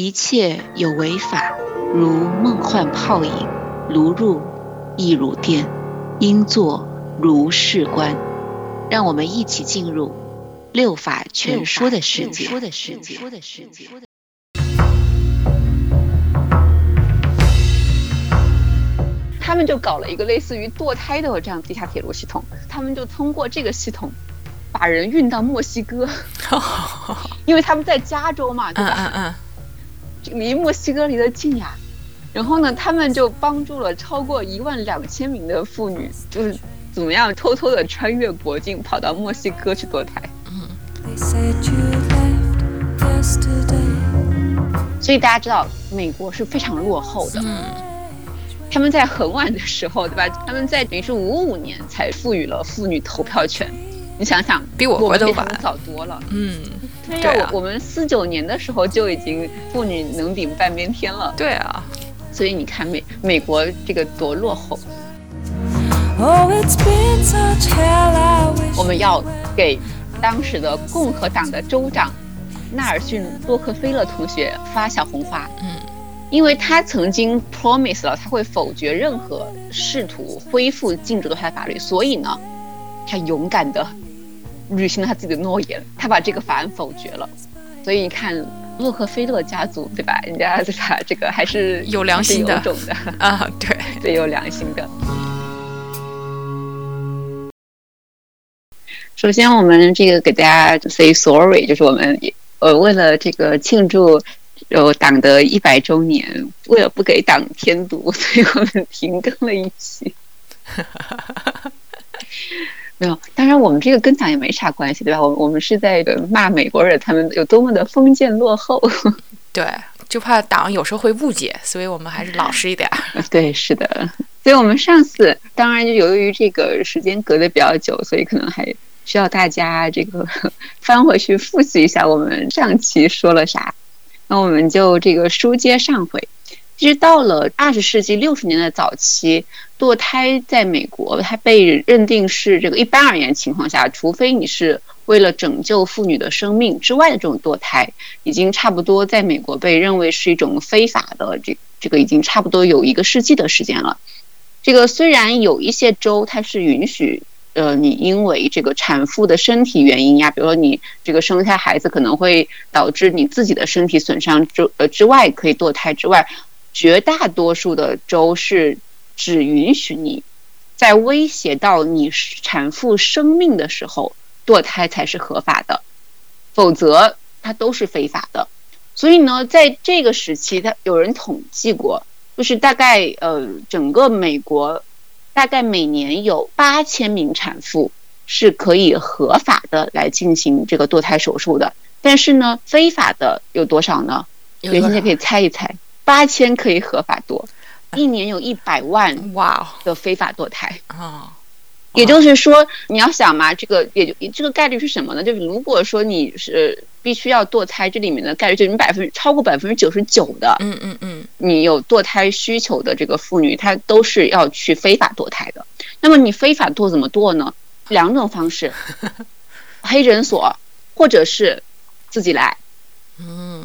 一切有为法，如梦幻泡影，如入亦如电，应作如是观。让我们一起进入六法全说的世界。他们就搞了一个类似于堕胎的这样地下铁路系统，他们就通过这个系统把人运到墨西哥，因为他们在加州嘛，对吧？嗯嗯离墨西哥离得近呀。然后呢，他们就帮助了超过一万两千名的妇女，就是怎么样偷偷的穿越国境跑到墨西哥去堕胎。嗯所以大家知道，美国是非常落后的。嗯他们在很晚的时候，对吧？他们在等于是五五年才赋予了妇女投票权。你想想，比我们比他们早多了。嗯，对对啊呀我我们四九年的时候就已经妇女能顶半边天了。对啊，所以你看美美国这个多落后。Oh, it's been such hell. I wish 我们要给当时的共和党的州长纳尔逊·洛克菲勒同学发小红花。嗯，因为他曾经 promise 了他会否决任何试图恢复禁止堕胎法律，所以呢，他勇敢的履行了他自己的诺言，他把这个法案否决了。所以你看，洛克菲勒家族对吧？人家对吧？这个还是有良心的种的，啊，对，对，有良心的。首先，我们这个给大家 say sorry，就是我们呃为了这个庆祝呃党的一百周年，为了不给党添堵，所以我们停更了一期。没有，当然我们这个跟党也没啥关系，对吧？我我们是在呃骂美国人他们有多么的封建落后。对，就怕党有时候会误解，所以我们还是老实一点儿。对，是的。所以我们上次当然就由于这个时间隔得比较久，所以可能还需要大家这个 翻回去复习一下我们上期说了啥。那我们就这个书接上回，其实到了二十世纪六十年代早期，堕胎在美国它被认定是这个一般而言情况下，除非你是为了拯救妇女的生命之外的这种堕胎，已经差不多在美国被认为是一种非法的这这个已经差不多有一个世纪的时间了。这个虽然有一些州它是允许，呃，你因为这个产妇的身体原因呀，比如说你这个生下孩子可能会导致你自己的身体损伤之呃之外，可以堕胎之外，绝大多数的州是只允许你在威胁到你产妇生命的时候堕胎才是合法的，否则它都是非法的。所以呢，在这个时期，它有人统计过，就是大概呃，整个美国大概每年有八千名产妇是可以合法的来进行这个堕胎手术的，但是呢，非法的有多少呢？袁先生可以猜一猜，八千可以合法多，一年有一百万哇的非法堕胎。哦，哦也就是说，你要想嘛，这个也就这个概率是什么呢？就是如果说你是必须要堕胎，这里面的概率就是你百分超过百分之九十九的，嗯嗯嗯，你有堕胎需求的这个妇女，她都是要去非法堕胎的。那么你非法堕怎么堕呢？两种方式，黑诊所或者是自己来。嗯，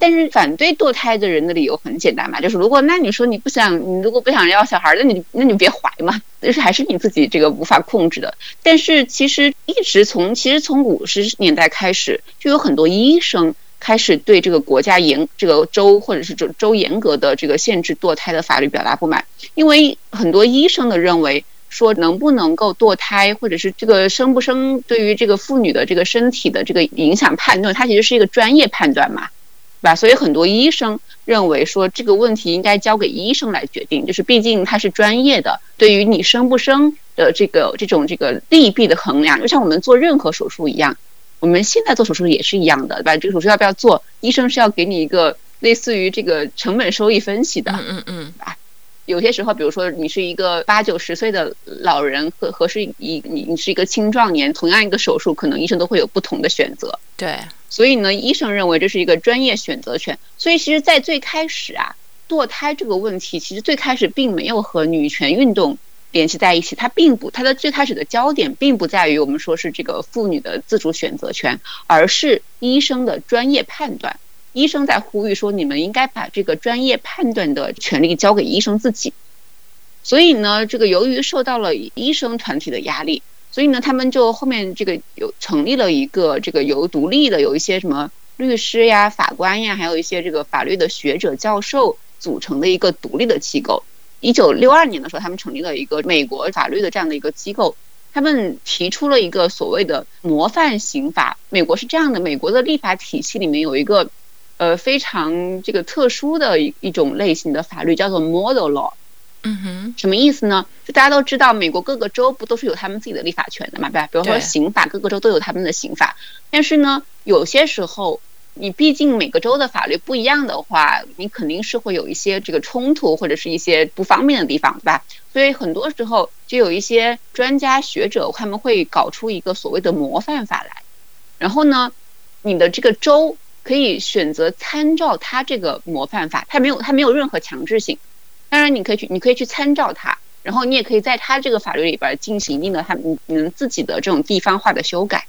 但是反对堕胎的人的理由很简单嘛，就是如果那你说你不想，你如果不想要小孩，那你那你别怀嘛，就是还是你自己这个无法控制的。但是其实一直从其实从五十年代开始，就有很多医生开始对这个国家严这个州或者是州州严格的这个限制堕胎的法律表达不满，因为很多医生的认为。说能不能够堕胎，或者是这个生不生，对于这个妇女的这个身体的这个影响判断，它其实是一个专业判断嘛。对吧？所以很多医生认为说这个问题应该交给医生来决定，就是毕竟他是专业的，对于你生不生的这个这种这个利弊的衡量，就像我们做任何手术一样，我们现在做手术也是一样的，对吧？这个手术要不要做，医生是要给你一个类似于这个成本收益分析的。嗯嗯嗯，有些时候，比如说你是一个八九十岁的老人和和是一你你是一个青壮年，同样一个手术，可能医生都会有不同的选择。对，所以呢，医生认为这是一个专业选择权。所以其实，在最开始啊，堕胎这个问题，其实最开始并没有和女权运动联系在一起。它并不，它的最开始的焦点并不在于我们说是这个妇女的自主选择权，而是医生的专业判断。医生在呼吁说，你们应该把这个专业判断的权利交给医生自己。所以呢，这个由于受到了医生团体的压力，所以呢，他们就后面这个有成立了一个这个由独立的有一些什么律师呀、法官呀，还有一些这个法律的学者、教授组成的一个独立的机构。一九六二年的时候，他们成立了一个美国法律的这样的一个机构，他们提出了一个所谓的模范刑法。美国是这样的，美国的立法体系里面有一个呃非常这个特殊的一一种类型的法律，叫做 model law。嗯哼，什么意思呢？就大家都知道，美国各个州不都是有他们自己的立法权的嘛，对吧？比如说刑法，各个州都有他们的刑法。但是呢，有些时候，你毕竟每个州的法律不一样的话，你肯定是会有一些这个冲突或者是一些不方便的地方，对吧？所以很多时候就有一些专家学者他们会搞出一个所谓的模范法来，然后呢，你的这个州可以选择参照他这个模范法，它没有它没有任何强制性。当然，你可以去，你可以去参照它，然后你也可以在它这个法律里边进行一定的它你你们自己的这种地方化的修改。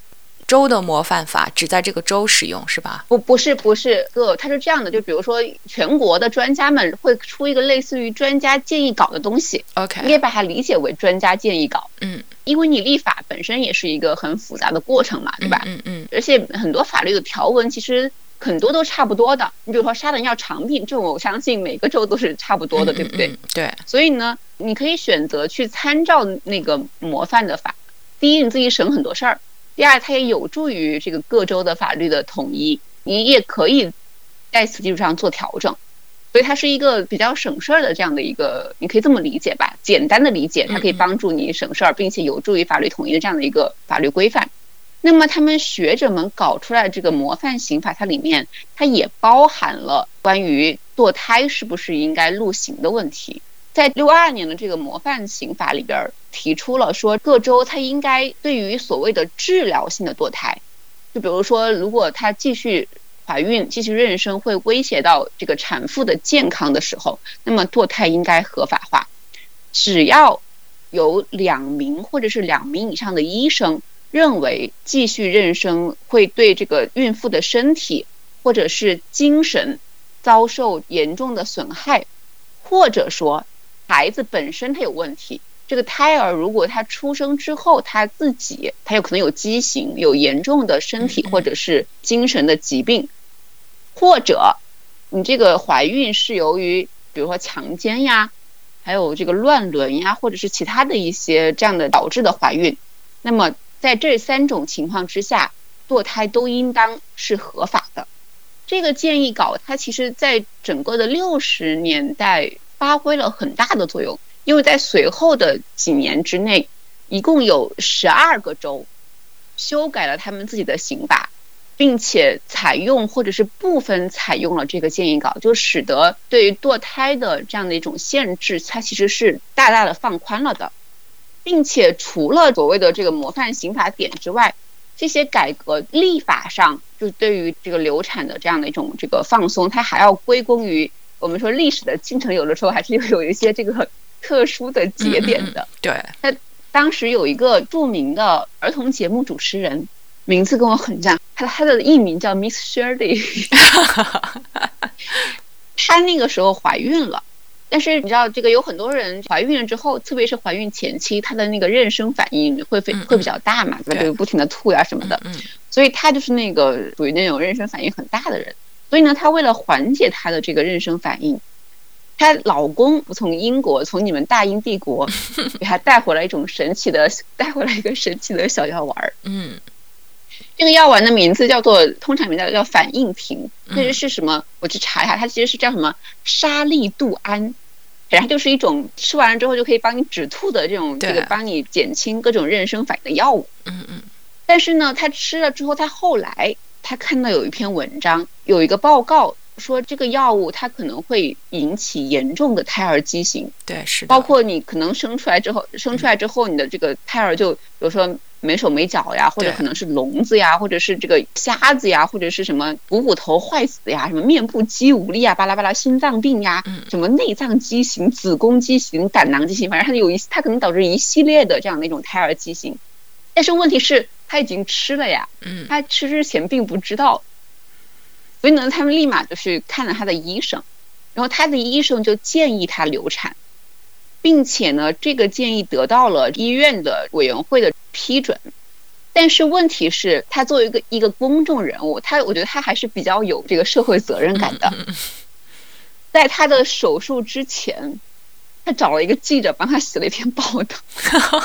州的模范法只在这个州使用是吧？不，不是，不是，个它是这样的，就比如说全国的专家们会出一个类似于专家建议稿的东西，OK，，你可以把它理解为专家建议稿，嗯，因为你立法本身也是一个很复杂的过程嘛，对吧？嗯嗯而且很多法律的条文其实很多都差不多的，你比如说杀人要偿命，这种我相信每个州都是差不多的，嗯对不对？嗯对，所以呢，你可以选择去参照那个模范的法。第一，你自己省很多事儿；第二，它也有助于这个各州的法律的统一。你也可以在此基础上做调整，所以它是一个比较省事儿的这样的一个，你可以这么理解吧？简单的理解，它可以帮助你省事儿，并且有助于法律统一的这样的一个法律规范。那么，他们学者们搞出来这个模范刑法，它里面它也包含了关于堕胎是不是应该入刑的问题。在六二年的这个模范刑法里边儿提出了说，各州它应该对于所谓的治疗性的堕胎，就比如说，如果她继续怀孕、继续妊娠会威胁到这个产妇的健康的时候，那么堕胎应该合法化。只要有两名或者是两名以上的医生认为继续妊娠会对这个孕妇的身体或者是精神遭受严重的损害，或者说孩子本身他有问题，这个胎儿如果他出生之后他自己他有可能有畸形，有严重的身体或者是精神的疾病，或者你这个怀孕是由于比如说强奸呀，还有这个乱伦呀，或者是其他的一些这样的导致的怀孕，那么在这三种情况之下，堕胎都应当是合法的。这个建议稿它其实在整个的六十年代发挥了很大的作用，因为在随后的几年之内，一共有十二个州修改了他们自己的刑法，并且采用或者是部分采用了这个建议稿，就使得对于堕胎的这样的一种限制，它其实是大大的放宽了的，并且除了所谓的这个模范刑法典之外，这些改革立法上，就对于这个流产的这样的一种这个放松，它还要归功于我们说历史的进程，有的时候还是有有一些这个特殊的节点的。对，那当时有一个著名的儿童节目主持人，名字跟我很像，他他的艺名叫 Miss Shirley，他那个时候怀孕了。但是你知道，这个有很多人怀孕了之后，特别是怀孕前期，她的那个妊娠反应会非会比较大嘛，对吧？对就不停的吐呀什么的。嗯所以她就是那个属于那种妊娠反应很大的人。所以呢，她为了缓解她的这个妊娠反应，她老公从英国从你们大英帝国 给她带回来一种神奇的，带回来一个神奇的小药丸儿。嗯这个药丸的名字叫做，通常名字叫反应平，嗯。这是什么？我去查一下，它其实是叫什么？沙利度胺，然后就是一种吃完了之后就可以帮你止吐的这种，这个帮你减轻各种妊娠反应的药物。嗯嗯。但是呢，他吃了之后，他后来他看到有一篇文章，有一个报告说这个药物它可能会引起严重的胎儿畸形，对是的，包括你可能生出来之后，生出来之后你的这个胎儿就比如说没手没脚呀，或者可能是聋子呀，或者是这个瞎子呀，或者是什么股骨头坏死呀，什么面部肌无力啊，巴拉巴拉心脏病呀，嗯。什么内脏畸形、子宫畸形、胆囊畸形，反正它有一它可能导致一系列的这样的一种胎儿畸形。但是问题是他已经吃了呀，嗯。他吃之前并不知道，所以呢，他们立马就去看了他的医生，然后他的医生就建议他流产，并且呢，这个建议得到了医院的委员会的批准。但是问题是，他作为一个一个公众人物，他我觉得他还是比较有这个社会责任感的。在他的手术之前，他找了一个记者帮他写了一篇报道。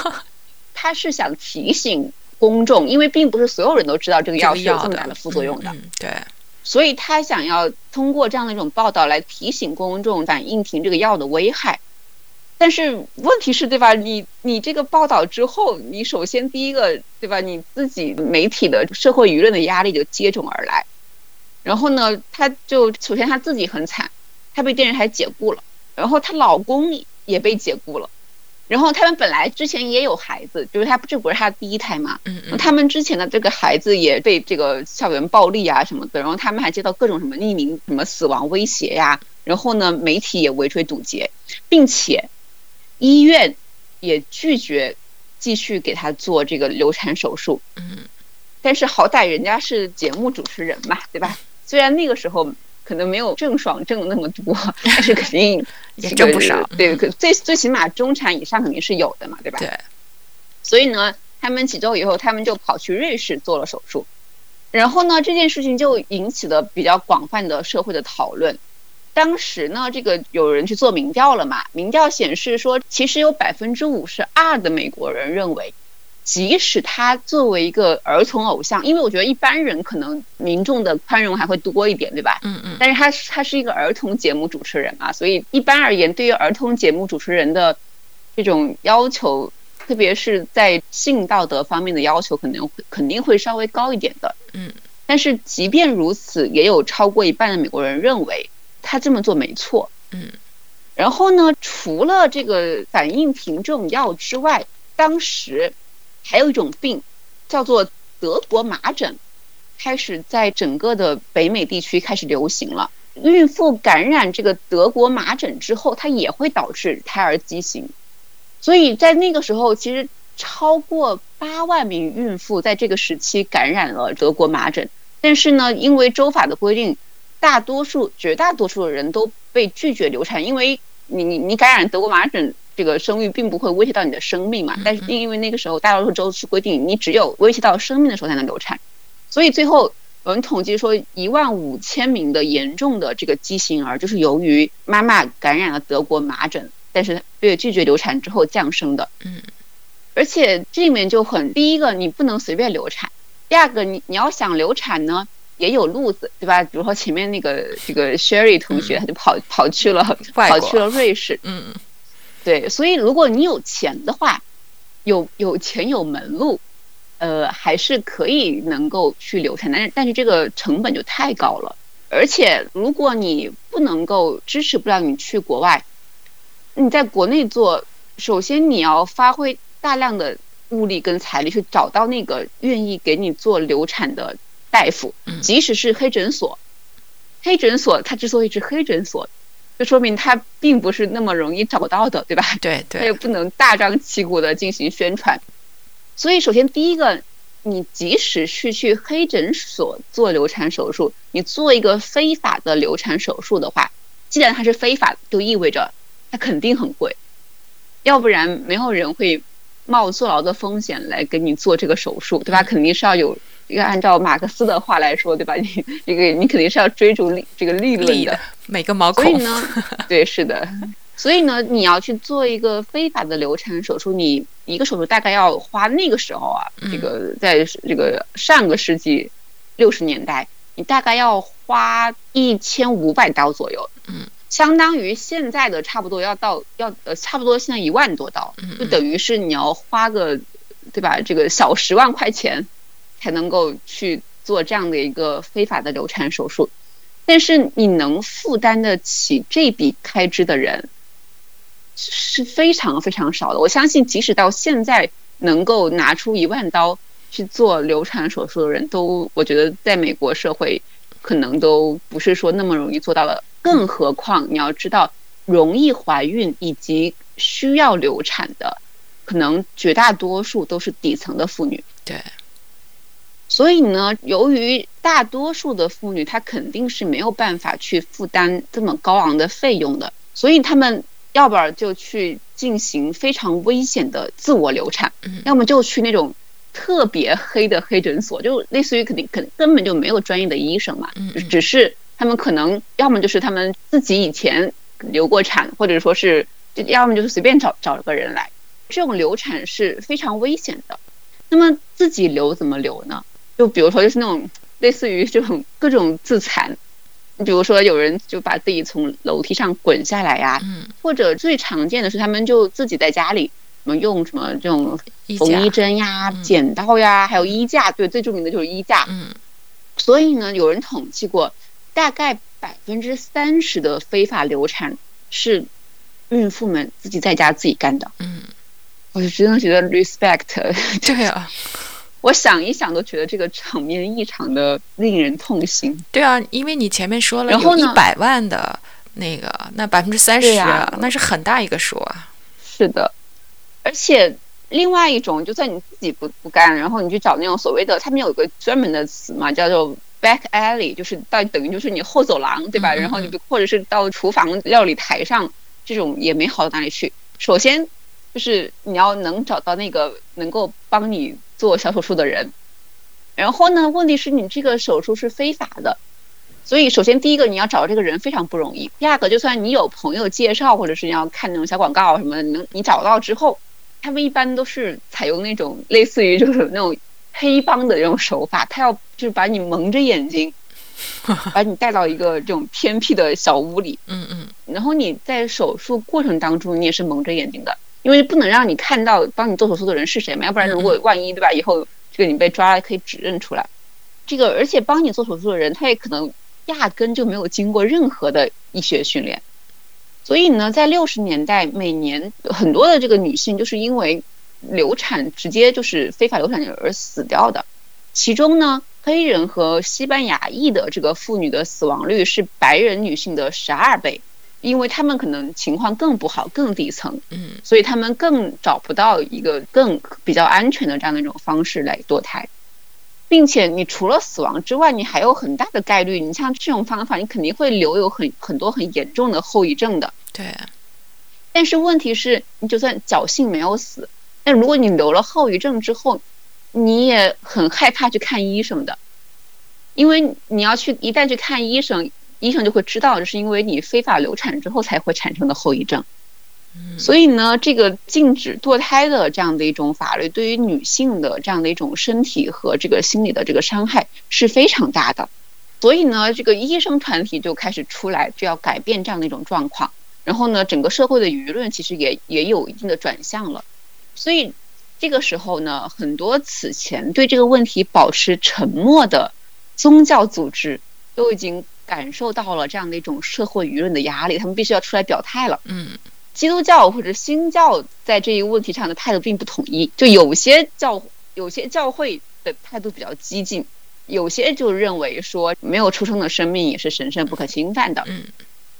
他是想提醒公众，因为并不是所有人都知道这个药是有这么大的副作用的，嗯，对，所以他想要通过这样的一种报道来提醒公众反映停这个药的危害。但是问题是，对吧？你你这个报道之后，你首先第一个，对吧？你自己媒体的社会舆论的压力就接踵而来。然后呢，他就首先他自己很惨，他被电视台解雇了，然后她老公也被解雇了。然后他们本来之前也有孩子，就是他这不是他第一胎嘛，嗯嗯，他们之前的这个孩子也被这个校园暴力啊什么的，然后他们还接到各种什么匿名什么死亡威胁呀，然后呢媒体也围追堵截，并且医院也拒绝继续给他做这个流产手术，嗯，但是好歹人家是节目主持人嘛，对吧？虽然那个时候可能没有郑爽挣那么多，但是肯定也这个挣不少对，可最最起码中产以上肯定是有的嘛，对吧？对，所以呢，他们几周以后，他们就跑去瑞士做了手术。然后呢，这件事情就引起了比较广泛的社会的讨论。当时呢，这个有人去做民调了嘛？民调显示说，其实有百分之五十二的美国人认为，即使他作为一个儿童偶像，因为我觉得一般人可能民众的宽容还会多一点，对吧？嗯嗯，但是他是他是一个儿童节目主持人嘛，所以一般而言，对于儿童节目主持人的这种要求，特别是在性道德方面的要求，可能会肯定会稍微高一点的。嗯，但是即便如此，也有超过一半的美国人认为他这么做没错。嗯，然后呢，除了这个反应停这种药之外，当时还有一种病叫做德国麻疹，开始在整个的北美地区开始流行了。孕妇感染这个德国麻疹之后，它也会导致胎儿畸形，所以在那个时候，其实超过八万名孕妇在这个时期感染了德国麻疹。但是呢，因为州法的规定，大多数、绝大多数的人都被拒绝流产，因为你你你感染德国麻疹，这个生育并不会威胁到你的生命嘛。但是因为那个时候大多数州是规定，你只有威胁到生命的时候才能流产，所以最后我们统计说，一万五千名的严重的这个畸形儿，就是由于妈妈感染了德国麻疹，但是被拒绝流产之后降生的。嗯，而且这里面就很，第一个你不能随便流产，第二个你你要想流产呢，也有路子，对吧？比如说前面那个这个 Sherry 同学，他就跑跑去了跑去了瑞士，嗯嗯，对，所以如果你有钱的话，有有钱有门路，呃，还是可以能够去流产，但是但是这个成本就太高了，而且如果你不能够支持不了你去国外，你在国内做，首先你要发挥大量的物力跟财力去找到那个愿意给你做流产的大夫，嗯即使是黑诊所，黑诊所它之所以是黑诊所，就说明它并不是那么容易找到的，对吧？对对它也，不能大张旗鼓的进行宣传。所以，首先第一个，你即使是去黑诊所做流产手术，你做一个非法的流产手术的话，既然它是非法，就意味着它肯定很贵，要不然没有人会冒坐牢的风险来给你做这个手术，对吧？肯定是要有。要按照马克思的话来说，对吧？你这个你肯定是要追逐利这个利润的每个毛所以孔，呢，对，是的，所以呢，你要去做一个非法的流产手术，你一个手术大概要花那个时候啊，嗯这个在这个上个世纪六十年代，你大概要花一千五百刀左右，嗯，相当于现在的差不多要到要呃差不多现在一万多刀，嗯就等于是你要花个对吧？这个小十万块钱才能够去做这样的一个非法的流产手术。但是你能负担得起这笔开支的人是非常非常少的。我相信，即使到现在能够拿出一万刀去做流产手术的人都，我觉得在美国社会可能都不是说那么容易做到的。更何况你要知道，容易怀孕以及需要流产的，可能绝大多数都是底层的妇女。对，所以呢，由于大多数的妇女她肯定是没有办法去负担这么高昂的费用的，所以她们要不然就去进行非常危险的自我流产，嗯要么就去那种特别黑的黑诊所，就类似于肯定肯根本就没有专业的医生嘛，只是他们可能要么就是他们自己以前流过产，或者说是就要么就是随便找找个人来，这种流产是非常危险的。那么自己流怎么流呢？就比如说就是那种类似于这种各种自残，你比如说有人就把自己从楼梯上滚下来呀、嗯，或者最常见的是他们就自己在家里什么用什么这种缝衣针呀、嗯剪刀呀，还有衣架，对，最著名的就是衣架。嗯所以呢，有人统计过，大概百分之三十的非法流产是孕妇们自己在家自己干的。嗯，我就真的觉得 respect，对啊，我想一想都觉得这个场面异常的令人痛心。对啊，因为你前面说了然后一百万的那个，那百分之三十那是很大一个数啊。是的，而且另外一种，就算你自己不不干，然后你去找那种所谓的，他们有个专门的词嘛，叫做 back alley，就是到等于就是你后走廊，对吧？嗯嗯然后你或者是到厨房料理台上，这种也没好到哪里去。首先就是你要能找到那个能够帮你做小手术的人，然后呢，问题是你这个手术是非法的。所以，首先第一个你要找这个人非常不容易。第二个，就算你有朋友介绍，或者是你要看那种小广告什么的，能你找到之后，他们一般都是采用那种类似于就是那种黑帮的这种手法，他要就是把你蒙着眼睛，把你带到一个这种偏僻的小屋里，嗯嗯然后你在手术过程当中，你也是蒙着眼睛的，因为不能让你看到帮你做手术的人是谁嘛，要不然如果万一对吧，以后这个你被抓了可以指认出来。这个而且帮你做手术的人，他也可能压根就没有经过任何的医学训练，所以呢，在六十年代，每年很多的这个女性就是因为流产直接就是非法流产而死掉的，其中呢，黑人和西班牙裔的这个妇女的死亡率是白人女性的十二倍，因为他们可能情况更不好，更底层，嗯所以他们更找不到一个更比较安全的这样的一种方式来堕胎，并且你除了死亡之外，你还有很大的概率，你像这种方法，你肯定会留有很很多很严重的后遗症的。对，但是问题是，你就算侥幸没有死，但如果你留了后遗症之后，你也很害怕去看医生的，因为你要去一旦去看医生，医生就会知道这是因为你非法流产之后才会产生的后遗症。嗯所以呢，这个禁止堕胎的这样的一种法律，对于女性的这样的一种身体和这个心理的这个伤害是非常大的。所以呢，这个医生团体就开始出来，就要改变这样的一种状况。然后呢，整个社会的舆论其实也也有一定的转向了。所以这个时候呢，很多此前对这个问题保持沉默的宗教组织，都已经感受到了这样的一种社会舆论的压力，他们必须要出来表态了。嗯基督教或者新教在这一个问题上的态度并不统一，就有些教有些教会的态度比较激进，有些就认为说没有出生的生命也是神圣不可侵犯的，嗯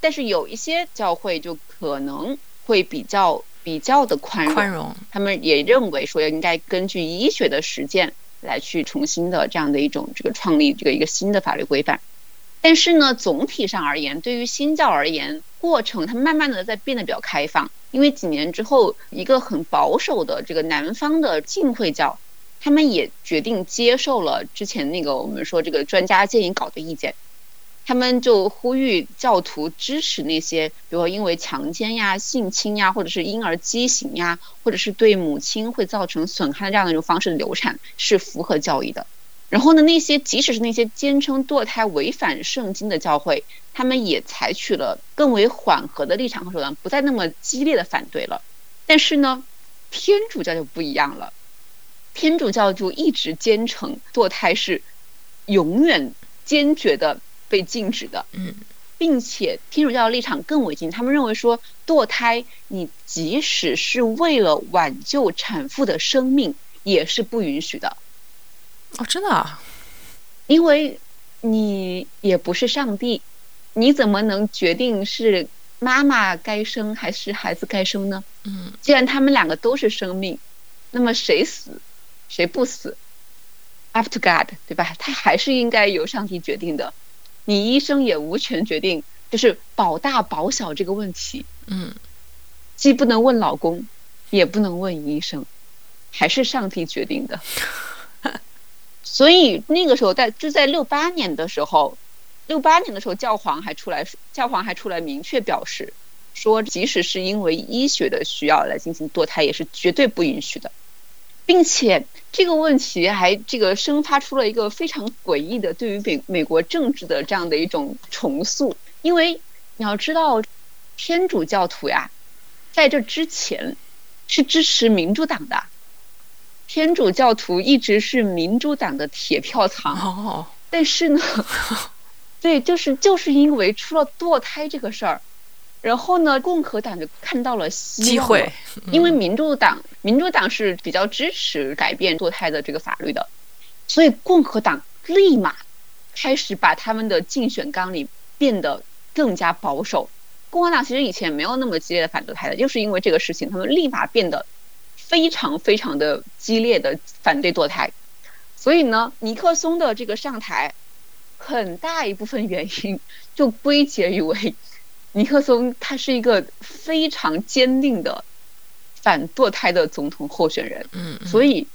但是有一些教会就可能会比较比较的宽容，宽容，他们也认为说应该根据医学的实践来去重新的这样的一种这个创立这个一个新的法律规范。但是呢，总体上而言，对于新教而言，过程它慢慢的在变得比较开放。因为几年之后，一个很保守的这个南方的浸会教，他们也决定接受了之前那个我们说这个专家建议稿的意见，他们就呼吁教徒支持那些，比如说因为强奸呀、性侵呀，或者是婴儿畸形呀，或者是对母亲会造成损害的这样的一种方式的流产，是符合教义的。然后呢，那些即使是那些坚称堕胎违反圣经的教会，他们也采取了更为缓和的立场和手段，不再那么激烈的反对了。但是呢，天主教就不一样了，天主教就一直坚称堕胎是永远坚决的被禁止的。嗯并且天主教的立场更为激进，他们认为说堕胎，你即使是为了挽救产妇的生命，也是不允许的。哦，真的啊，因为你也不是上帝，你怎么能决定是妈妈该生还是孩子该生呢？嗯既然他们两个都是生命，那么谁死谁不死 up to God，对吧？他还是应该由上帝决定的。你医生也无权决定，就是保大保小这个问题，嗯既不能问老公，也不能问医生，还是上帝决定的。所以那个时候在就在六八年的时候，六八年的时候，教皇还出来，教皇还出来明确表示说，即使是因为医学的需要来进行堕胎，也是绝对不允许的，并且这个问题还这个生发出了一个非常诡异的对于美美国政治的这样的一种重塑，因为你要知道，天主教徒呀，在这之前是支持民主党的。天主教徒一直是民主党的铁票仓，哦，但是呢，对，就是就是因为出了堕胎这个事儿，然后呢，共和党就看到了机会，因为民主党民主党是比较支持改变堕胎的这个法律的，所以共和党立马开始把他们的竞选纲领变得更加保守。共和党其实以前没有那么激烈的反堕胎的，就是因为这个事情，他们立马变得非常非常的激烈的反对堕胎。所以呢，尼克松的这个上台，很大一部分原因就归结于为尼克松他是一个非常坚定的反堕胎的总统候选人，所以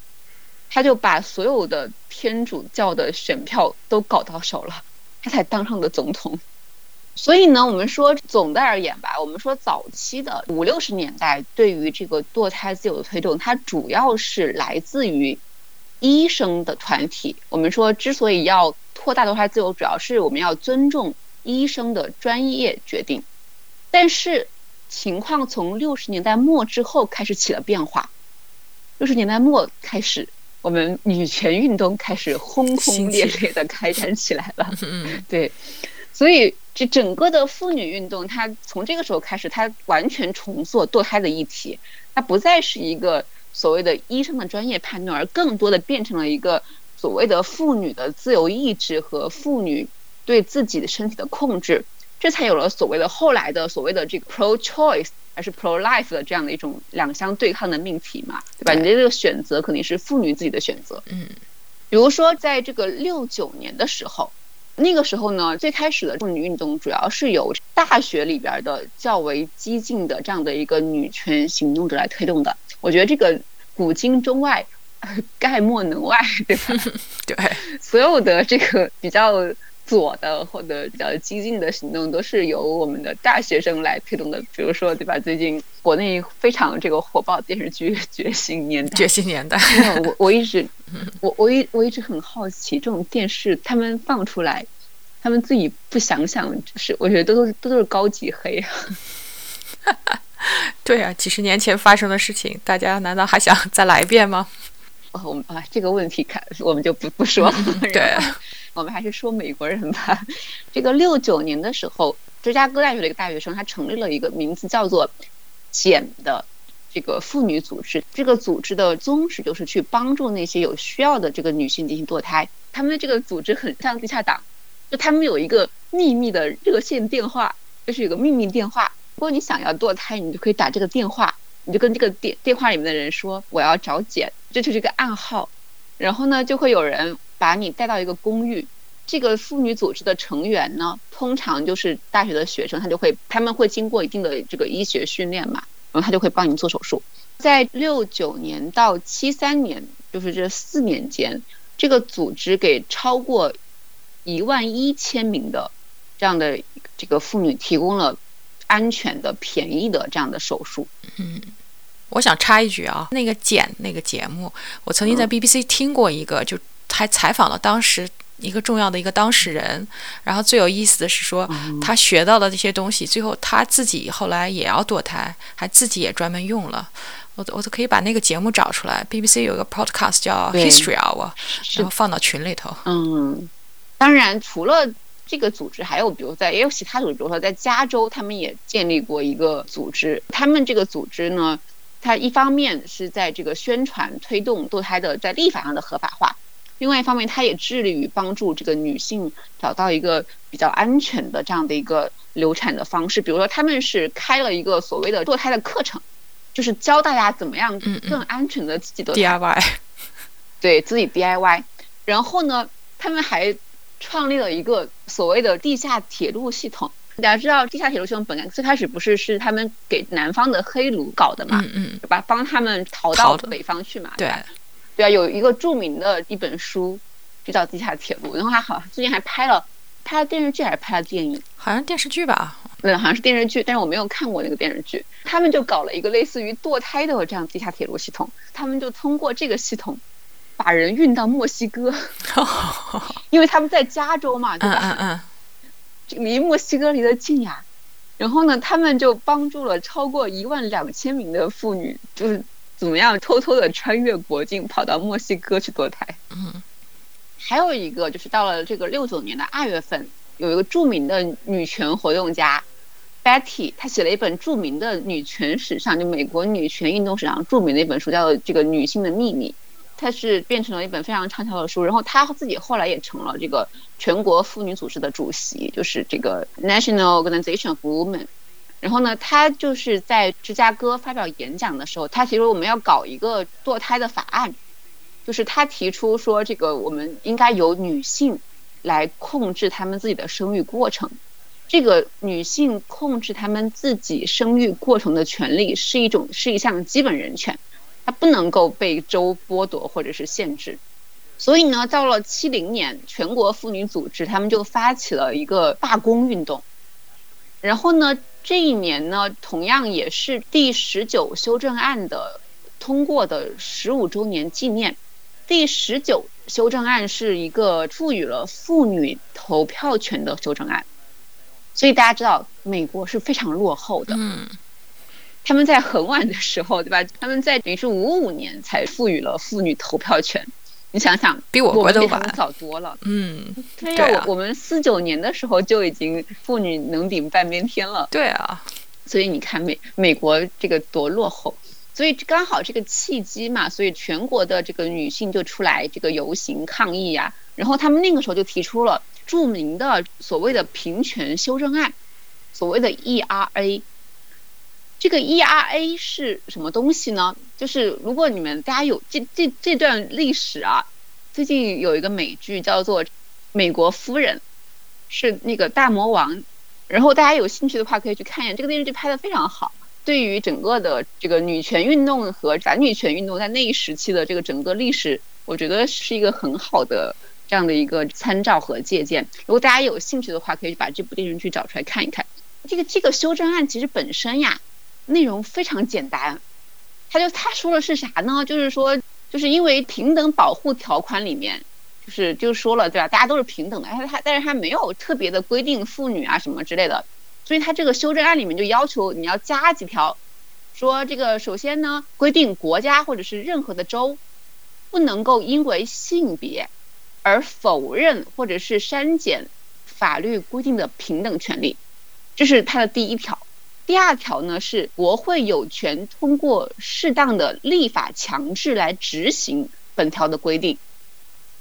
他就把所有的天主教的选票都搞到手了，他才当上的总统。所以呢，我们说总的而言吧，我们说早期的五六十年代对于这个堕胎自由的推动，它主要是来自于医生的团体。我们说之所以要扩大堕胎自由，主要是我们要尊重医生的专业决定。但是情况从六十年代末之后开始起了变化。六十年代末开始，我们女权运动开始轰轰烈烈的开展起来了。嗯对，所以这整个的妇女运动，它从这个时候开始，它完全重塑堕胎的议题，它不再是一个所谓的医生的专业判断，而更多的变成了一个所谓的妇女的自由意志和妇女对自己的身体的控制，这才有了所谓的后来的所谓的这个 pro choice 还是 pro life 的这样的一种两相对抗的命题嘛，对吧？你的这个选择肯定是妇女自己的选择，嗯。比如说，在这个六九年的时候，那个时候呢，最开始的妇女运动主要是由大学里边的较为激进的这样的一个女权行动者来推动的。我觉得这个古今中外，呃 概莫能外，对吧？对，所有的这个比较左的或者比较激进的行动，都是由我们的大学生来推动的。比如说，对吧？最近国内非常这个火爆的电视剧《觉醒年代》，觉醒年代，我我一直，我我一我一直很好奇，这种电视他们放出来，他们自己不想想，就是我觉得都都是都是高级黑啊。对啊，几十年前发生的事情，大家难道还想再来一遍吗？哦，我们啊这个问题看我们就不不说了。对我们还是说美国人吧。这个六九年的时候，芝加哥大学的一个大学生，他成立了一个名字叫做“简”的这个妇女组织。这个组织的宗旨就是去帮助那些有需要的这个女性进行堕胎。他们的这个组织很像地下党，就他们有一个秘密的热线电话，就是有个秘密电话。如果你想要堕胎，你就可以打这个电话，你就跟这个电电话里面的人说我要找简，这就是一个暗号。然后呢，就会有人把你带到一个公寓。这个妇女组织的成员呢，通常就是大学的学生，他就会他们会经过一定的这个医学训练嘛，然后他就会帮你做手术。在六九年到七三年，就是这四年间，这个组织给超过一万一千名的这样的这个妇女提供了安全的、便宜的这样的手术。我想插一句啊，那个简那个节目，我曾经在 BBC 听过一个，就还采访了当时一个重要的一个当事人。然后最有意思的是说，他学到的这些东西，最后他自己后来也要堕胎，还自己也专门用了。我我都可以把那个节目找出来，BBC 有一个 podcast 叫 History Hour，然后放到群里头。嗯，当然，除了这个组织，还有比如在也有其他组织，比如说在加州，他们也建立过一个组织。他们这个组织呢，它一方面是在这个宣传推动堕胎的在立法上的合法化，另外一方面，它也致力于帮助这个女性找到一个比较安全的这样的一个流产的方式。比如说，他们是开了一个所谓的堕胎的课程，就是教大家怎么样更安全的自己堕胎。DIY，对自己 DIY。然后呢，他们还创立了一个所谓的地下铁路系统。大家知道，地下铁路系统本来最开始不是是他们给南方的黑奴搞的嘛，嗯嗯，对吧？帮他们逃到北方去嘛，对吧？对啊，有一个著名的一本书就叫《地下铁路》，然后他好像最近还拍了拍了电视剧还是拍了电影，好像电视剧吧，对，好像是电视剧，但是我没有看过那个电视剧。他们就搞了一个类似于堕胎的这样地下铁路系统，他们就通过这个系统把人运到墨西哥，因为他们在加州嘛，对嗯吧？嗯嗯，离墨西哥离得近呀。然后呢，他们就帮助了超过一万两千名的妇女，就是怎么样偷偷的穿越国境跑到墨西哥去堕胎。嗯，还有一个就是到了这个六九年的二月份，有一个著名的女权活动家 Betty，她写了一本著名的女权史上就美国女权运动史上著名的一本书，叫做《这个女性的秘密》。它是变成了一本非常畅销的书，然后她自己后来也成了这个全国妇女组织的主席，就是这个 National Organization of Women。然后呢，她就是在芝加哥发表演讲的时候，她提出我们要搞一个堕胎的法案，就是她提出说，这个我们应该由女性来控制她们自己的生育过程。这个女性控制她们自己生育过程的权利是一种是一项基本人权。不能够被州剥夺或者是限制，所以呢，到了七零年，全国妇女组织他们就发起了一个罢工运动。然后呢，这一年呢，同样也是第十九修正案的通过的十五周年纪念。第十九修正案是一个赋予了妇女投票权的修正案，所以大家知道，美国是非常落后的。嗯，他们在很晚的时候，对吧？他们在等于是五五年才赋予了妇女投票权。你想想，比我我们国都晚早多了。嗯，对呀、啊我我们四九年的时候就已经妇女能顶半边天了。对啊，所以你看美美国这个多落后，所以刚好这个契机嘛，所以全国的这个女性就出来这个游行抗议呀、然后他们那个时候就提出了著名的所谓的平权修正案，所谓的 ERA。这个 ERA 是什么东西呢？就是如果你们大家有这这这段历史啊，最近有一个美剧叫做《美国夫人》，是那个大魔王然后大家有兴趣的话，可以去看一眼这个电视剧，拍的非常好。对于整个的这个女权运动和反女权运动在那一时期的这个整个历史，我觉得是一个很好的这样的一个参照和借鉴。如果大家有兴趣的话，可以把这部电视剧找出来看一看。这个这个修正案其实本身呀，内容非常简单，他就他说的是啥呢？就是说，就是因为平等保护条款里面。就是就说了对吧？大家都是平等的，他他但是他没有特别的规定妇女啊什么之类的，所以他这个修正案里面就要求你要加几条，说这个首先呢规定国家或者是任何的州不能够因为性别而否认或者是删减法律规定的平等权利，这是他的第一条。第二条呢是国会有权通过适当的立法强制来执行本条的规定。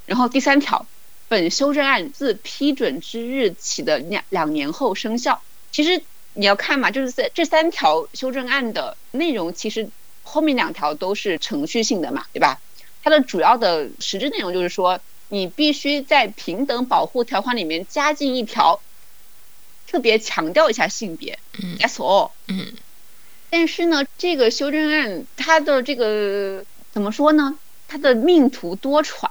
然后第三条，本修正案自批准之日起的两两年后生效。其实你要看嘛，就是在这三条修正案的内容，其实后面两条都是程序性的嘛，对吧？它的主要的实质内容就是说，你必须在平等保护条款里面加进一条，特别强调一下性别。嗯 That's all。嗯但是呢，这个修正案它的这个怎么说呢？它的命途多舛。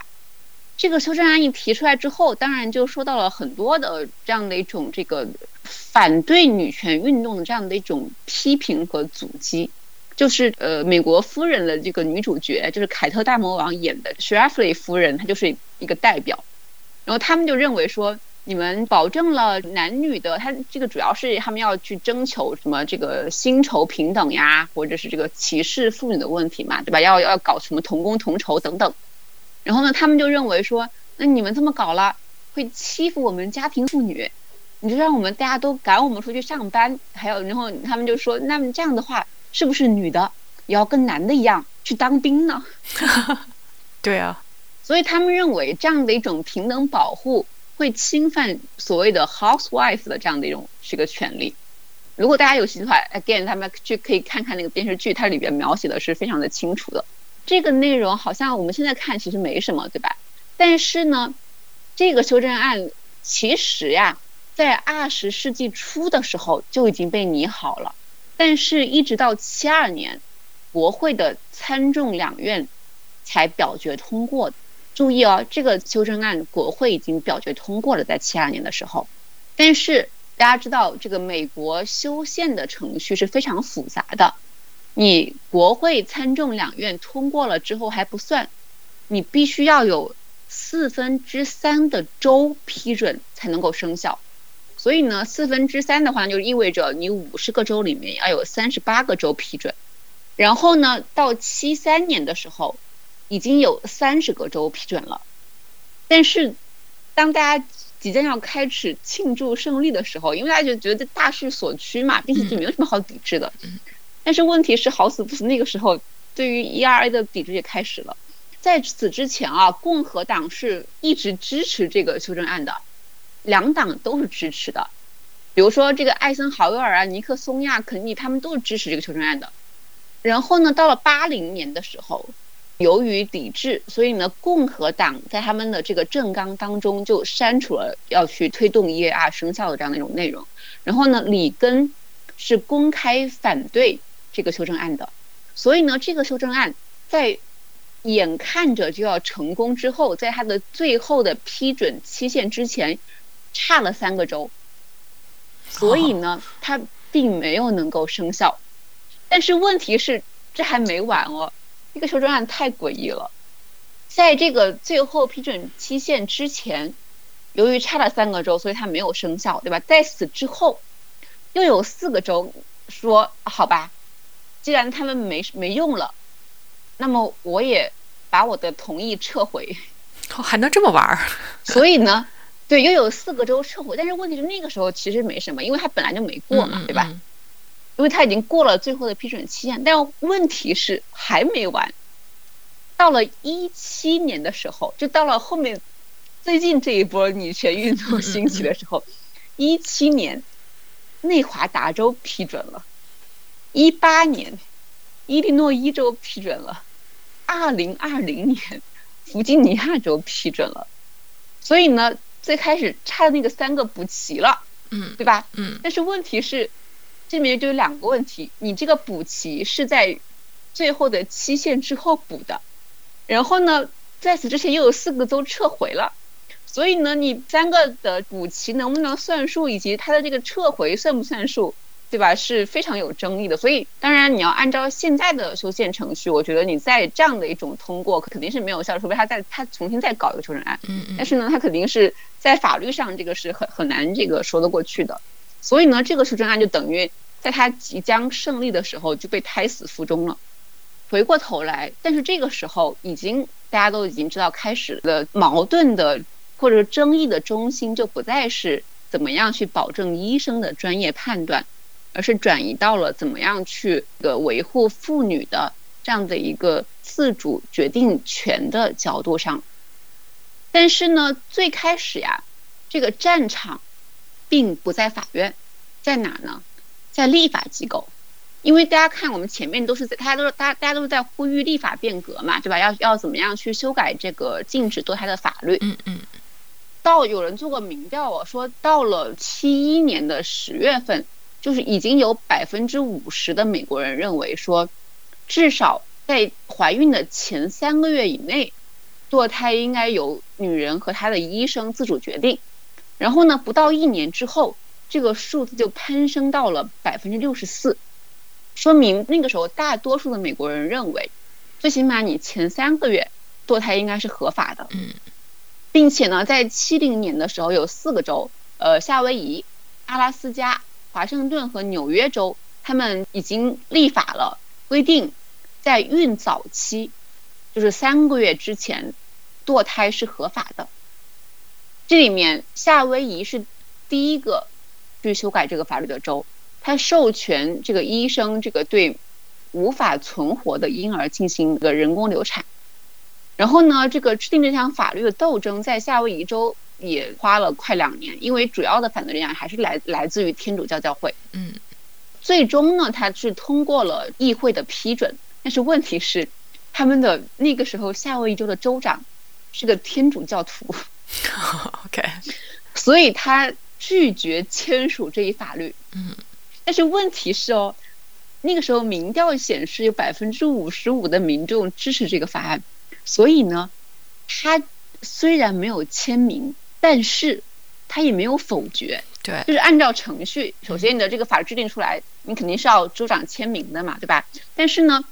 这个修正案一提出来之后，当然就受到了很多的这样的一种这个反对女权运动的这样的一种批评和阻击。就是呃，美国夫人的这个女主角，就是凯特大魔王演的 s h r a f f l e y 夫人，她就是一个代表。然后他们就认为说，你们保证了男女的，他这个主要是他们要去征求什么这个薪酬平等呀，或者是这个歧视妇女的问题嘛，对吧？要要搞什么同工同酬等等。然后呢，他们就认为说，那你们这么搞了，会欺负我们家庭妇女，你就让我们大家都赶我们出去上班，还有，然后他们就说，那么这样的话，是不是女的也要跟男的一样去当兵呢？对啊，所以他们认为这样的一种平等保护会侵犯所谓的 housewife 的这样的一种这个权利。如果大家有兴趣的话，again，他们去可以看看那个电视剧，它里边描写的是非常的清楚的。这个内容好像我们现在看其实没什么，对吧？但是呢，这个修正案其实呀，在二十世纪初的时候就已经被拟好了，但是一直到七二年，国会的参众两院才表决通过。注意哦，这个修正案国会已经表决通过了，在七二年的时候，但是大家知道，这个美国修宪的程序是非常复杂的，你国会参众两院通过了之后还不算，你必须要有四分之三的州批准才能够生效。所以呢，四分之三的话，就意味着你五十个州里面要有三十八个州批准。然后呢，到七三年的时候。已经有三十个州批准了，但是当大家即将要开始庆祝胜利的时候，因为大家就觉得大势所趋嘛，并且就没有什么好抵制的。但是问题是好死不死，那个时候对于 ERA 的抵制也开始了。在此之前啊，共和党是一直支持这个修正案的，两党都是支持的。比如说这个艾森豪威尔啊、尼克松呀、肯尼他们都是支持这个修正案的。然后呢，到了八零年的时候。由于抵制，所以呢，共和党在他们的这个政纲当中就删除了要去推动 EAR 生效的这样的一种内容。然后呢，里根是公开反对这个修正案的。所以呢，这个修正案在眼看着就要成功之后，在它的最后的批准期限之前，差了三个周，所以呢，它并没有能够生效。但是问题是，这还没完哦。这个修正案太诡异了，在这个最后批准期限之前，由于差了三个州，所以它没有生效，对吧？在此之后，又有四个州说好吧，既然他们没没用了，那么我也把我的同意撤回。还能这么玩儿？所以呢，对，又有四个州撤回。但是问题是那个时候其实没什么，因为它本来就没过嘛，对吧？因为他已经过了最后的批准期限，但问题是还没完。到了一七年的时候，就到了后面最近这一波女权运动兴起的时候，一七年内华达州批准了，一八年伊利诺伊州批准了，二零二零年弗吉尼亚州批准了。所以呢，最开始差的那个三个补齐了，嗯，对吧？嗯。但是问题是。这里面就有两个问题，你这个补齐是在最后的期限之后补的，然后呢，在此之前又有四个州撤回了，所以呢，你三个的补齐能不能算数，以及它的这个撤回算不算数，对吧？是非常有争议的。所以，当然你要按照现在的修宪程序，我觉得你在这样的一种通过肯定是没有效，除非他再他重新再搞一个修正案。嗯嗯。但是呢，他肯定是在法律上这个是很很难这个说得过去的。所以呢，这个修正案就等于在他即将胜利的时候就被胎死腹中了。回过头来，但是这个时候已经大家都已经知道，开始的矛盾的或者争议的中心就不再是怎么样去保证医生的专业判断，而是转移到了怎么样去个维护妇女的这样的一个自主决定权的角度上。但是呢，最开始呀，这个战场。并不在法院，在哪呢？在立法机构，因为大家看我们前面都是在，大家都是大大家都是在呼吁立法变革嘛，对吧？要要怎么样去修改这个禁止堕胎的法律？嗯嗯。到有人做过民调哦，说到了七一年的十月份，就是已经有百分之五十的美国人认为说，至少在怀孕的前三个月以内，堕胎应该由女人和她的医生自主决定。然后呢，不到一年之后，这个数字就攀升到了百分之六十四，说明那个时候大多数的美国人认为，最起码你前三个月堕胎应该是合法的。嗯，并且呢，在七零年的时候，有四个州，呃，夏威夷、阿拉斯加、华盛顿和纽约州，他们已经立法了，规定在孕早期，就是三个月之前，堕胎是合法的。这里面夏威夷是第一个去修改这个法律的州，它授权这个医生这个对无法存活的婴儿进行一个人工流产。然后呢，这个制定这项法律的斗争在夏威夷州也花了快两年，因为主要的反对力量还是来来自于天主教教会。嗯，最终呢，它是通过了议会的批准，但是问题是，他们的那个时候夏威夷州的州长是个天主教徒，OK，所以他拒绝签署这一法律。嗯，但是问题是哦，那个时候民调显示有百分之五十五的民众支持这个法案，所以呢，他虽然没有签名，但是他也没有否决。对就是按照程序，首先你的这个法律制定出来，你肯定是要州长签名的嘛，对吧？但是呢，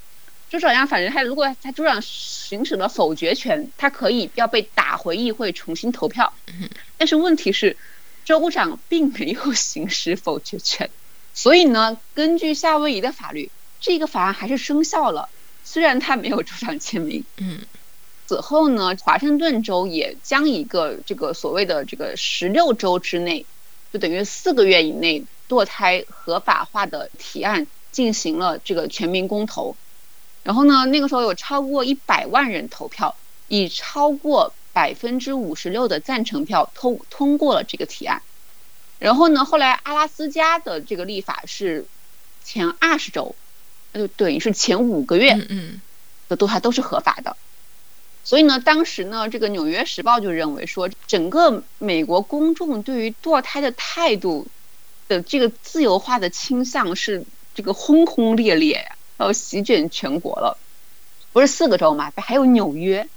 州长呀，反正他如果他州长行使了否决权，他可以要被打回议会重新投票。但是问题是，州长并没有行使否决权，所以呢，根据夏威夷的法律，这个法案还是生效了，虽然他没有州长签名。嗯此后呢，华盛顿州也将一个这个所谓的这个十六周之内，就等于四个月以内堕胎合法化的提案进行了这个全民公投。然后呢，那个时候有超过一百万人投票，以超过百分之五十六的赞成票通通过了这个提案。然后呢，后来阿拉斯加的这个立法是前二十周，那就等于是前五个月的堕胎都是合法的。所以呢，当时呢，这个《纽约时报》就认为说，整个美国公众对于堕胎的态度的这个自由化的倾向是这个轰轰烈烈呀，要席卷全国了。不是四个州嘛，还有纽约。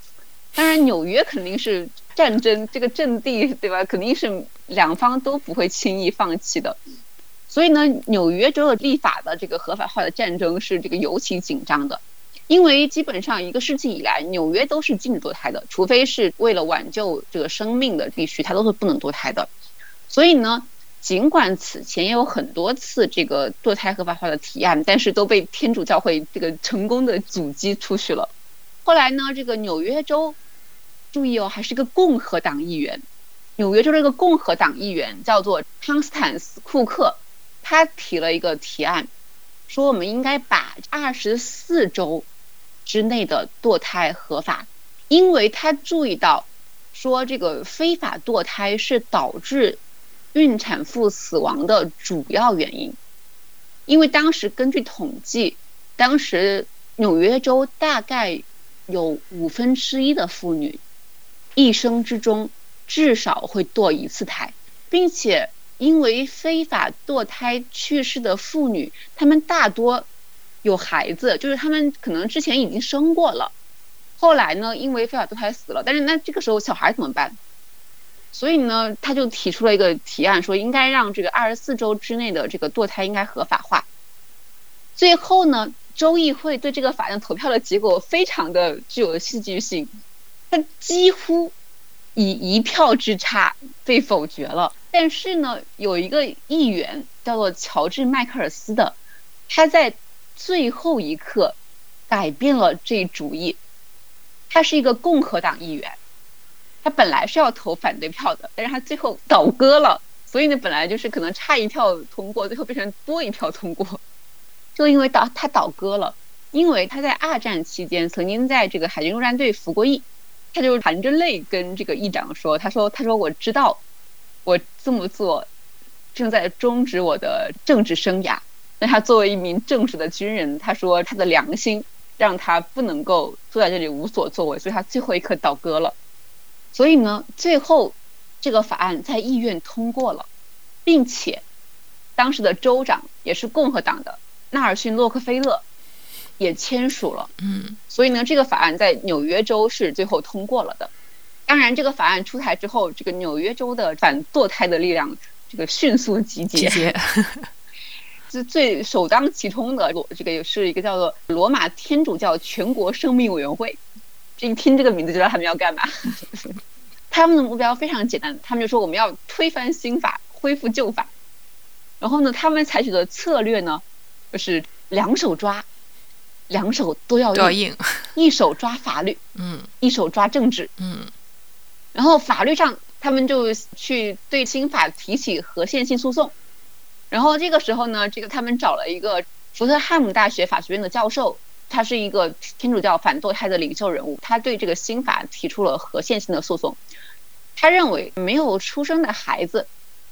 当然，纽约肯定是战争这个阵地，对吧？肯定是两方都不会轻易放弃的。所以呢，纽约州的立法的这个合法化的战争是这个尤其紧张的。因为基本上一个世纪以来，纽约都是禁止堕胎的，除非是为了挽救这个生命的地区，它都是不能堕胎的。所以呢，尽管此前也有很多次这个堕胎合法化的提案，但是都被天主教会这个成功的阻击出去了。后来呢，这个纽约州，注意哦，还是个共和党议员。纽约州这个共和党议员叫做康斯坦斯·库克，他提了一个提案，说我们应该把二十四周之内的堕胎合法，因为他注意到说这个非法堕胎是导致孕产妇死亡的主要原因。因为当时根据统计，当时纽约州大概有五分之一的妇女一生之中至少会堕一次胎，并且因为非法堕胎去世的妇女，她们大多有孩子，就是她们可能之前已经生过了，后来呢因为非法堕胎死了，但是那这个时候小孩怎么办？所以呢，他就提出了一个提案，说应该让这个二十四周之内的这个堕胎应该合法化。最后呢，州议会对这个法案投票的结果非常的具有戏剧性，它几乎以一票之差被否决了。但是呢，有一个议员叫做乔治·麦克尔斯的，他在最后一刻改变了这一主意。他是一个共和党议员，他本来是要投反对票的，但是他最后倒戈了，所以呢，本来就是可能差一票通过，最后变成多一票通过。就因为倒他倒戈了，因为他在二战期间曾经在这个海军陆战队服过役，他就含着泪跟这个议长说：“他说，他说我知道，我这么做正在终止我的政治生涯。但他作为一名正直的军人，他说他的良心让他不能够坐在这里无所作为，所以他最后一刻倒戈了。所以呢，最后这个法案在议院通过了，并且当时的州长也是共和党的。”纳尔逊·洛克菲勒也签署了，嗯，所以呢，这个法案在纽约州是最后通过了的。当然，这个法案出台之后，这个纽约州的反堕胎的力量这个迅速集结，集结，是最首当其冲的。这个也是一个叫做罗马天主教全国生命委员会。这一听这个名字就知道他们要干嘛。他们的目标非常简单，他们就说我们要推翻新法，恢复旧法。然后呢，他们采取的策略呢？就是两手抓，两手都要都要硬，一手抓法律，嗯，一手抓政治，嗯，然后法律上他们就去对新法提起合宪性诉讼，然后这个时候呢，这个他们找了一个福特汉姆大学法学院的教授，他是一个天主教反堕胎的领袖人物，他对这个新法提出了合宪性的诉讼，他认为没有出生的孩子，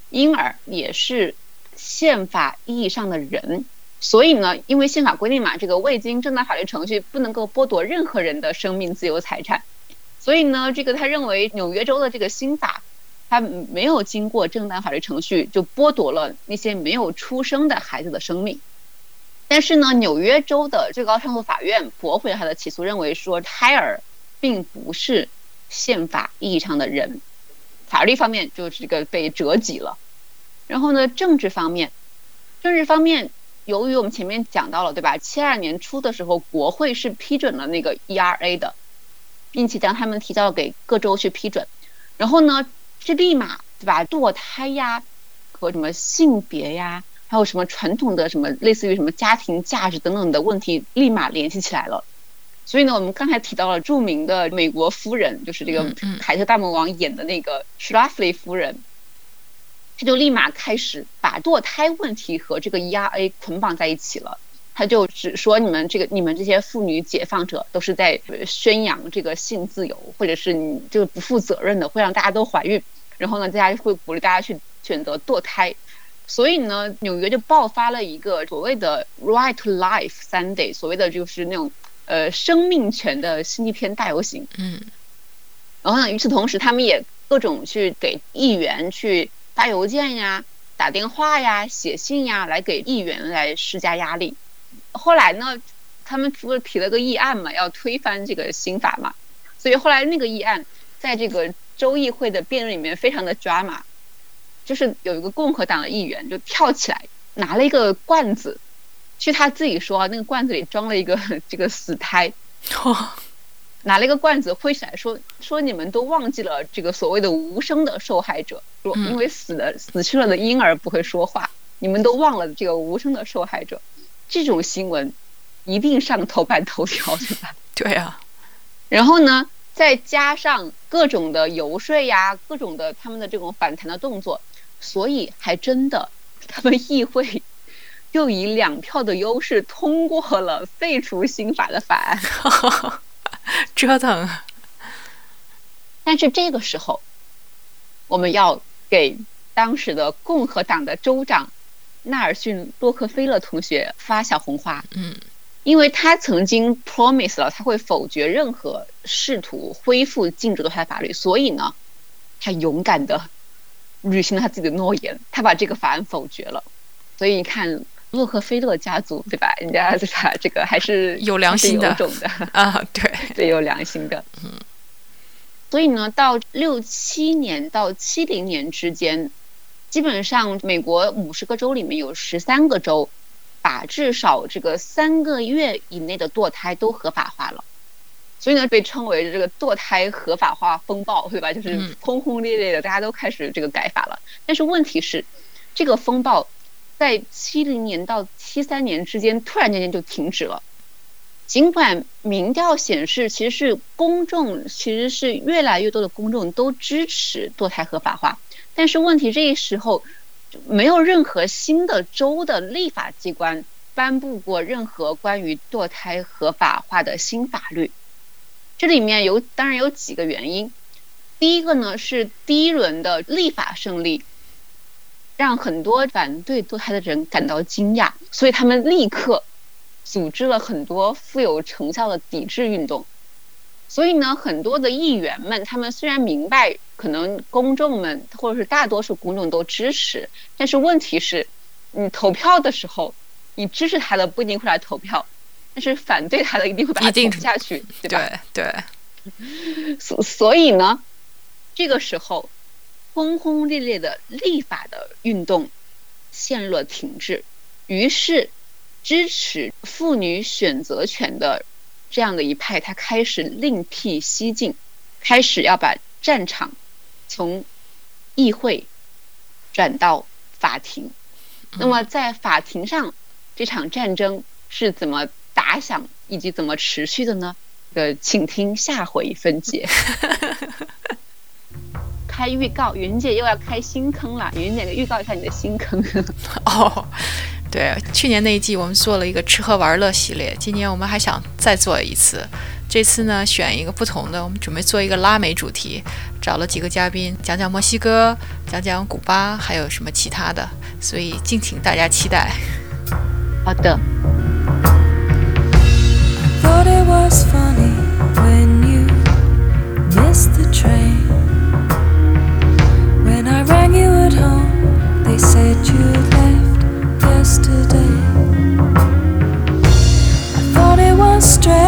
婴儿也是宪法意义上的人。所以呢，因为宪法规定嘛，这个未经正当法律程序不能够剥夺任何人的生命、自由、财产。所以呢，这个他认为纽约州的这个新法，它没有经过正当法律程序就剥夺了那些没有出生的孩子的生命。但是呢，纽约州的最高上诉法院驳回了他的起诉，认为说胎儿并不是宪法意义上的人，法律方面就是这个被折戟了。然后呢，政治方面，政治方面，由于我们前面讲到了，对吧？七二年初的时候，国会是批准了那个 ERA 的，并且将他们提交给各州去批准。然后呢，这立马对吧？堕胎呀，和什么性别呀，还有什么传统的什么类似于什么家庭价值等等的问题，立马联系起来了。所以呢，我们刚才提到了著名的美国夫人，就是这个凯特大魔王演的那个 Schlafly 夫人。她就立马开始把堕胎问题和这个 ERA 捆绑在一起了。她就只说你们这个你们这些妇女解放者都是在呃宣扬这个性自由，或者是你这个不负责任的，会让大家都怀孕。然后呢，大家会鼓励大家去选择堕胎。所以呢，纽约就爆发了一个所谓的 Right to Life Sunday，所谓的就是那种呃生命权的星期天大游行。嗯然后呢，与此同时，他们也各种去给议员去发邮件呀、打电话呀、写信呀，来给议员来施加压力。后来呢，他们不是提了个议案嘛，要推翻这个新法嘛，所以后来那个议案在这个州议会的辩论里面非常的 drama，就是有一个共和党的议员就跳起来拿了一个罐子，据他自己说，那个罐子里装了一个 这个死胎，拿了一个罐子挥起来说说你们都忘记了这个所谓的无声的受害者，说嗯。因为死的死去了的婴儿不会说话，你们都忘了这个无声的受害者，这种新闻一定上头版头条，对吧？对啊，然后呢，再加上各种的游说呀，各种的他们的这种反弹的动作，所以还真的他们议会 又以两票的优势通过了废除新法的法案。折腾，但是这个时候，我们要给当时的共和党的州长纳尔逊·洛克菲勒同学发小红花，嗯因为他曾经 promise 了他会否决任何试图恢复禁止堕胎法律，所以呢，他勇敢的履行了他自己的诺言，他把这个法案否决了。所以你看，洛克菲勒家族对吧？人家 对吧？这个还是有良心的有种的。啊，对，对，有良心的。嗯。所以呢，到六七年到七零年之间，基本上美国五十个州里面有十三个州，把至少这个三个月以内的堕胎都合法化了。所以呢，被称为这个堕胎合法化风暴，对吧？就是嗯轰轰烈烈的，大家都开始这个改法了。但是问题是，这个风暴在七零年到七三年之间突然间就停止了。尽管民调显示，其实是公众其实是越来越多的公众都支持堕胎合法化，但是问题这时候没有任何新的州的立法机关颁布过任何关于堕胎合法化的新法律。这里面有当然有几个原因，第一个呢是第一轮的立法胜利，让很多反对堕胎的人感到惊讶，所以他们立刻组织了很多富有成效的抵制运动。所以呢，很多的议员们，他们虽然明白可能公众们或者是大多数公众都支持，但是问题是，你投票的时候，你支持他的不一定会来投票，但是反对他的一定会把他一定下去，对吧？对对，所所以呢，这个时候轰轰烈烈的立法的运动陷入了停滞，于是支持妇女选择权的这样的一派，他开始另辟蹊径，开始要把战场从议会转到法庭。那么在法庭上，这场战争是怎么打响以及怎么持续的呢？呃，请听下回分解。开预告，云姐又要开新坑了。云姐，预告一下你的新坑。哦，对，去年那一季我们做了一个吃喝玩乐系列，今年我们还想再做一次。这次呢，选一个不同的，我们准备做一个拉美主题，找了几个嘉宾，讲讲墨西哥，讲讲古巴，还有什么其他的，所以敬请大家期待。好的。thought it was funny when you missed the train. When I rang you at home, they said you left yesterday. I thought it was strange.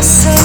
corazón.